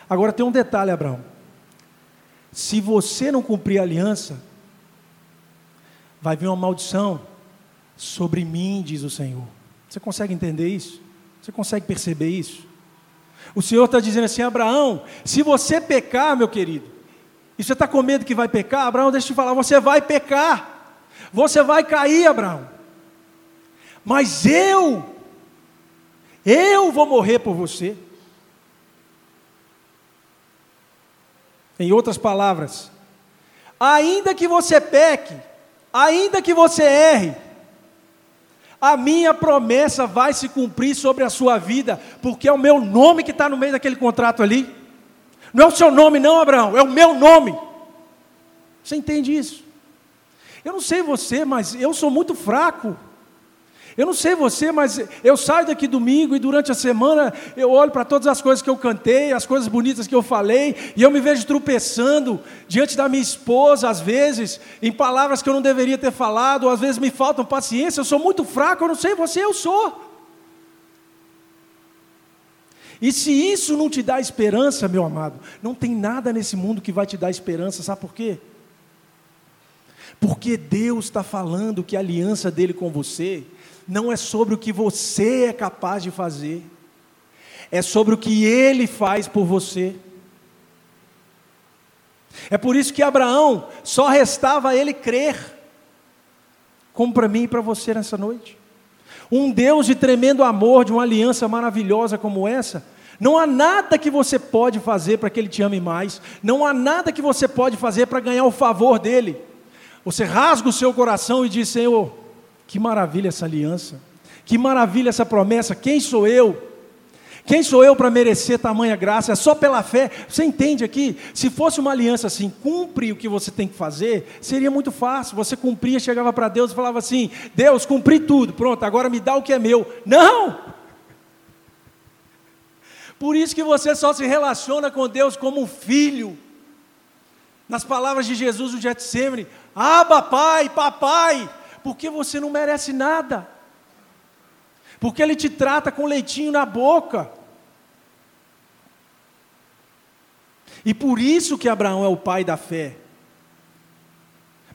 Agora tem um detalhe, Abraão. Se você não cumprir a aliança, vai vir uma maldição sobre mim, diz o Senhor. Você consegue entender isso? Você consegue perceber isso? O Senhor está dizendo assim, Abraão, se você pecar, meu querido, e você está com medo que vai pecar, Abraão, deixa eu te falar, você vai pecar, você vai cair, Abraão. Mas eu eu vou morrer por você. Em outras palavras, ainda que você peque, ainda que você erre, a minha promessa vai se cumprir sobre a sua vida, porque é o meu nome que está no meio daquele contrato ali. Não é o seu nome, não, Abraão, é o meu nome. Você entende isso? Eu não sei você, mas eu sou muito fraco. Eu não sei você, mas eu saio daqui domingo e durante a semana eu olho para todas as coisas que eu cantei, as coisas bonitas que eu falei, e eu me vejo tropeçando diante da minha esposa, às vezes, em palavras que eu não deveria ter falado, ou às vezes me faltam paciência, eu sou muito fraco, eu não sei você, eu sou. E se isso não te dá esperança, meu amado, não tem nada nesse mundo que vai te dar esperança, sabe por quê? Porque Deus está falando que a aliança dele com você não é sobre o que você é capaz de fazer, é sobre o que Ele faz por você. É por isso que Abraão só restava a ele crer, como para mim e para você nessa noite. Um Deus de tremendo amor, de uma aliança maravilhosa como essa, não há nada que você pode fazer para que ele te ame mais, não há nada que você pode fazer para ganhar o favor dele. Você rasga o seu coração e diz: Senhor, que maravilha essa aliança, que maravilha essa promessa, quem sou eu? Quem sou eu para merecer tamanha graça? É só pela fé. Você entende aqui? Se fosse uma aliança assim, cumpre o que você tem que fazer, seria muito fácil. Você cumpria, chegava para Deus e falava assim: Deus, cumpri tudo, pronto, agora me dá o que é meu. Não! Por isso que você só se relaciona com Deus como um filho. Nas palavras de Jesus no Getsemane, Aba, pai, papai, porque você não merece nada. Porque ele te trata com leitinho na boca. E por isso que Abraão é o pai da fé.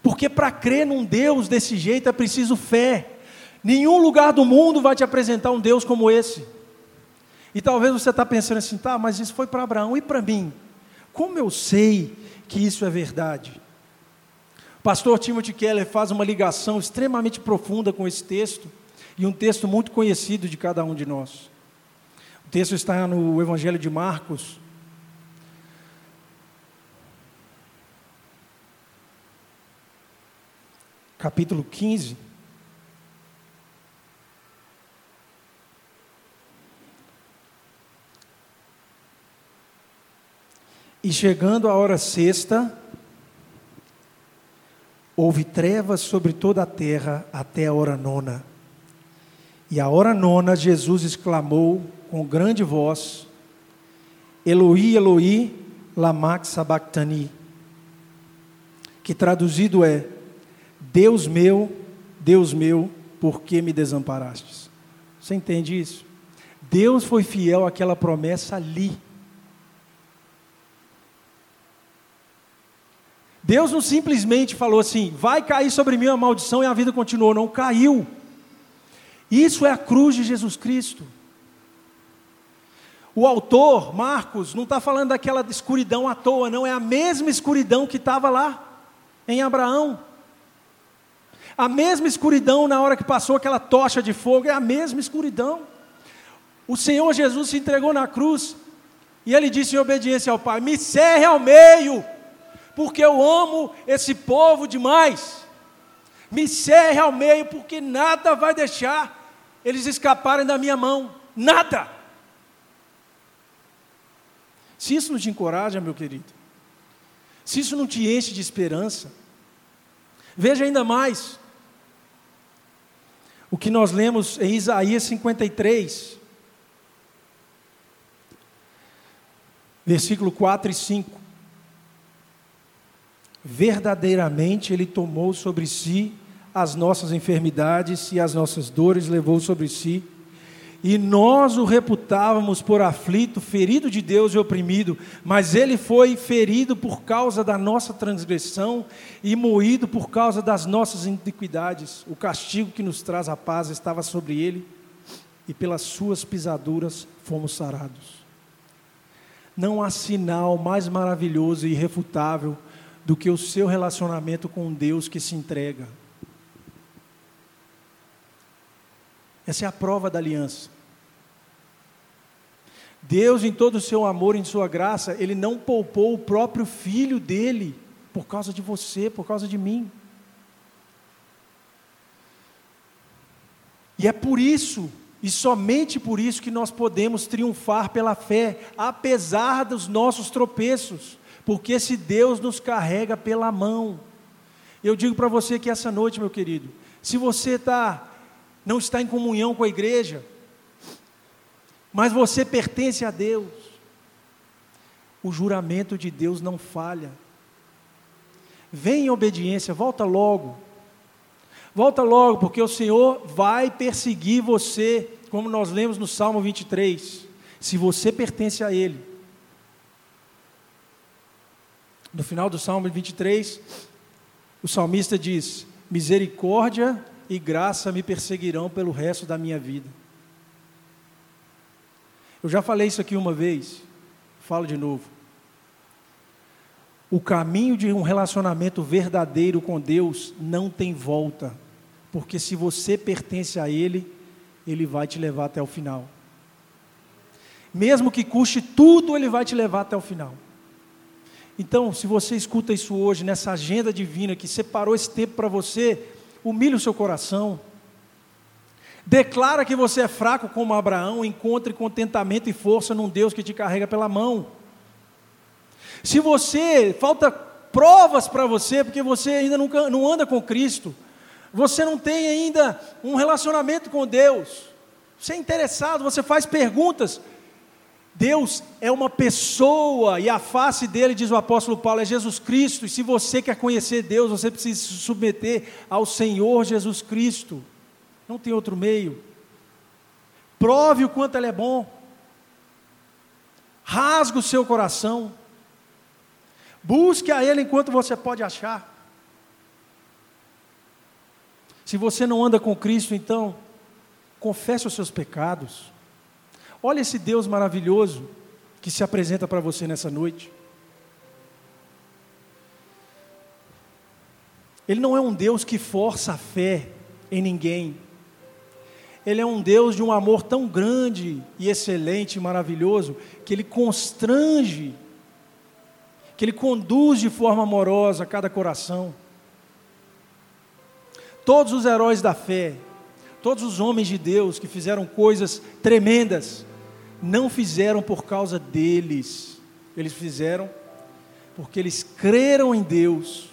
Porque para crer num Deus desse jeito é preciso fé. Nenhum lugar do mundo vai te apresentar um Deus como esse. E talvez você está pensando assim, tá, mas isso foi para Abraão e para mim. Como eu sei que isso é verdade? Pastor Timothy Keller faz uma ligação extremamente profunda com esse texto, e um texto muito conhecido de cada um de nós. O texto está no Evangelho de Marcos, capítulo 15. E chegando a hora sexta, houve trevas sobre toda a terra até a hora nona. E a hora nona, Jesus exclamou com grande voz: Eloi, Eloi, lama sabachthani, que traduzido é: Deus meu, Deus meu, por que me desamparastes? Você entende isso? Deus foi fiel àquela promessa ali. Deus não simplesmente falou assim, vai cair sobre mim a maldição e a vida continuou, não caiu. Isso é a cruz de Jesus Cristo. O autor, Marcos, não está falando daquela escuridão à toa, não, é a mesma escuridão que estava lá, em Abraão. A mesma escuridão na hora que passou aquela tocha de fogo, é a mesma escuridão. O Senhor Jesus se entregou na cruz e ele disse em obediência ao Pai: Me serre ao meio, porque eu amo esse povo demais. Me serre ao meio, porque nada vai deixar eles escaparem da minha mão. Nada. Se isso não te encoraja, meu querido, se isso não te enche de esperança, veja ainda mais o que nós lemos em Isaías 53, versículo 4 e 5. Verdadeiramente Ele tomou sobre si as nossas enfermidades e as nossas dores, levou sobre si e nós o reputávamos por aflito, ferido de Deus e oprimido, mas ele foi ferido por causa da nossa transgressão e moído por causa das nossas iniquidades. O castigo que nos traz a paz estava sobre ele, e pelas suas pisaduras fomos sarados. Não há sinal mais maravilhoso e irrefutável do que o seu relacionamento com Deus que se entrega. Essa é a prova da aliança. Deus, em todo o seu amor, em sua graça, Ele não poupou o próprio filho dele por causa de você, por causa de mim. E é por isso, e somente por isso, que nós podemos triunfar pela fé, apesar dos nossos tropeços, porque esse Deus nos carrega pela mão. Eu digo para você que essa noite, meu querido, se você está não está em comunhão com a igreja, mas você pertence a Deus, o juramento de Deus não falha. Vem em obediência, volta logo. Volta logo, porque o Senhor vai perseguir você, como nós lemos no Salmo 23. Se você pertence a Ele. No final do Salmo 23, o salmista diz: Misericórdia e graça me perseguirão pelo resto da minha vida. Eu já falei isso aqui uma vez, falo de novo. O caminho de um relacionamento verdadeiro com Deus não tem volta, porque se você pertence a Ele, Ele vai te levar até o final. Mesmo que custe tudo, Ele vai te levar até o final. Então, se você escuta isso hoje, nessa agenda divina que separou esse tempo para você, humilhe o seu coração. Declara que você é fraco como Abraão, encontre contentamento e força num Deus que te carrega pela mão. Se você falta provas para você, porque você ainda nunca, não anda com Cristo, você não tem ainda um relacionamento com Deus, você é interessado, você faz perguntas. Deus é uma pessoa e a face dele, diz o apóstolo Paulo, é Jesus Cristo. E se você quer conhecer Deus, você precisa se submeter ao Senhor Jesus Cristo. Não tem outro meio. Prove o quanto Ele é bom. Rasga o seu coração. Busque a Ele enquanto você pode achar. Se você não anda com Cristo, então, confesse os seus pecados. Olha esse Deus maravilhoso que se apresenta para você nessa noite. Ele não é um Deus que força a fé em ninguém. Ele é um Deus de um amor tão grande e excelente e maravilhoso que ele constrange que Ele conduz de forma amorosa cada coração. Todos os heróis da fé, todos os homens de Deus que fizeram coisas tremendas, não fizeram por causa deles, eles fizeram porque eles creram em Deus,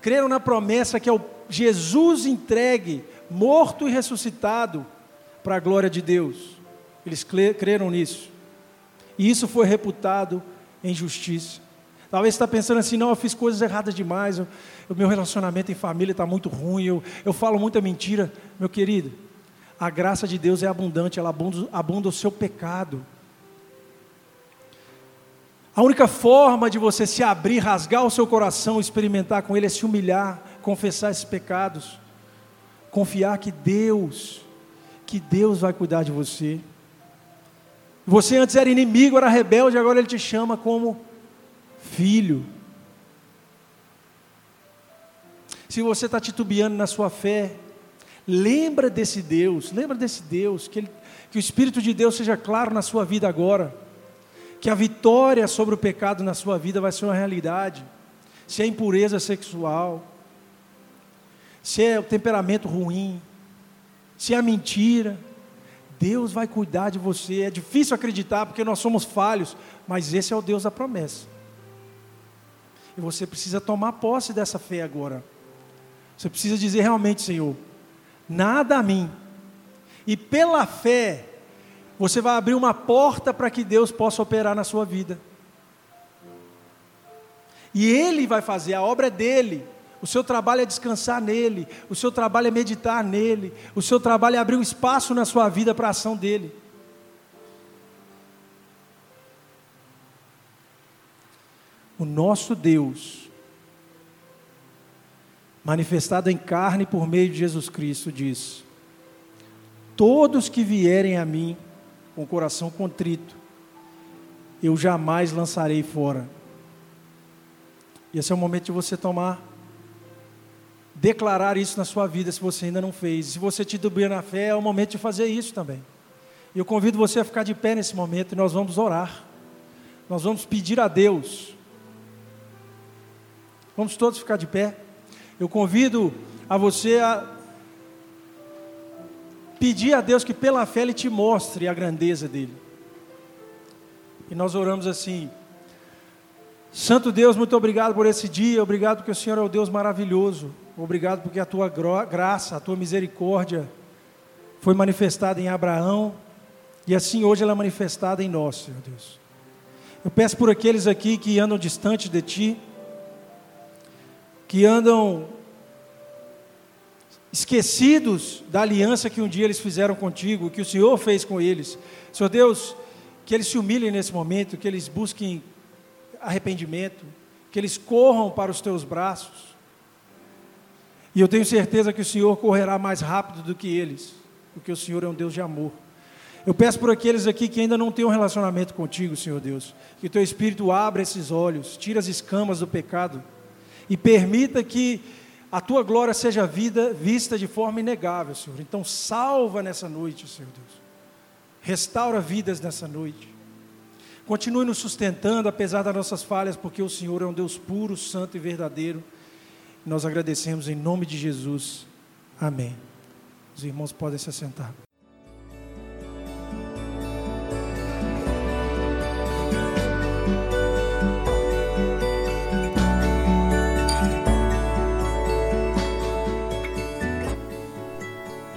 creram na promessa que é o Jesus entregue, morto e ressuscitado, para a glória de Deus. Eles creram nisso, e isso foi reputado em justiça. Talvez você está pensando assim, não, eu fiz coisas erradas demais, o meu relacionamento em família está muito ruim, eu, eu falo muita mentira. Meu querido, a graça de Deus é abundante, ela abunda, abunda o seu pecado. A única forma de você se abrir, rasgar o seu coração, experimentar com Ele é se humilhar, confessar esses pecados, confiar que Deus, que Deus vai cuidar de você. Você antes era inimigo, era rebelde, agora Ele te chama como filho. Se você está titubeando na sua fé, lembra desse Deus, lembra desse Deus, que, ele, que o Espírito de Deus seja claro na sua vida agora, que a vitória sobre o pecado na sua vida vai ser uma realidade, se é impureza sexual, se é o temperamento ruim, se é a mentira, Deus vai cuidar de você. É difícil acreditar porque nós somos falhos, mas esse é o Deus da promessa. E você precisa tomar posse dessa fé agora. Você precisa dizer realmente, Senhor, nada a mim. E pela fé, você vai abrir uma porta para que Deus possa operar na sua vida. E Ele vai fazer, a obra é dele. O seu trabalho é descansar nele, o seu trabalho é meditar nele, o seu trabalho é abrir um espaço na sua vida para a ação dele. o nosso Deus, manifestado em carne por meio de Jesus Cristo, diz: Todos que vierem a mim com o coração contrito, eu jamais lançarei fora. E esse é o momento de você tomar, declarar isso na sua vida, se você ainda não fez. Se você titubeia na fé, é o momento de fazer isso também. E eu convido você a ficar de pé nesse momento e nós vamos orar. Nós vamos pedir a Deus Vamos todos ficar de pé. Eu convido a você a pedir a Deus que pela fé Ele te mostre a grandeza dele. E nós oramos assim: Santo Deus, muito obrigado por esse dia, obrigado porque o Senhor é o Deus maravilhoso, obrigado porque a tua graça, a tua misericórdia foi manifestada em Abraão e assim hoje ela é manifestada em nós, Senhor Deus. Eu peço por aqueles aqui que andam distante de Ti, que andam esquecidos da aliança que um dia eles fizeram contigo, que o Senhor fez com eles. Senhor Deus, que eles se humilhem nesse momento, que eles busquem arrependimento, que eles corram para os teus braços. E eu tenho certeza que o Senhor correrá mais rápido do que eles, porque o Senhor é um Deus de amor. Eu peço por aqueles aqui que ainda não têm um relacionamento contigo, Senhor Deus, que o teu Espírito abra esses olhos, tire as escamas do pecado e permita que a tua glória seja vida, vista de forma inegável, Senhor. Então, salva nessa noite, Senhor Deus. Restaura vidas nessa noite. Continue nos sustentando, apesar das nossas falhas, porque o Senhor é um Deus puro, santo e verdadeiro. Nós agradecemos em nome de Jesus. Amém. Os irmãos podem se assentar.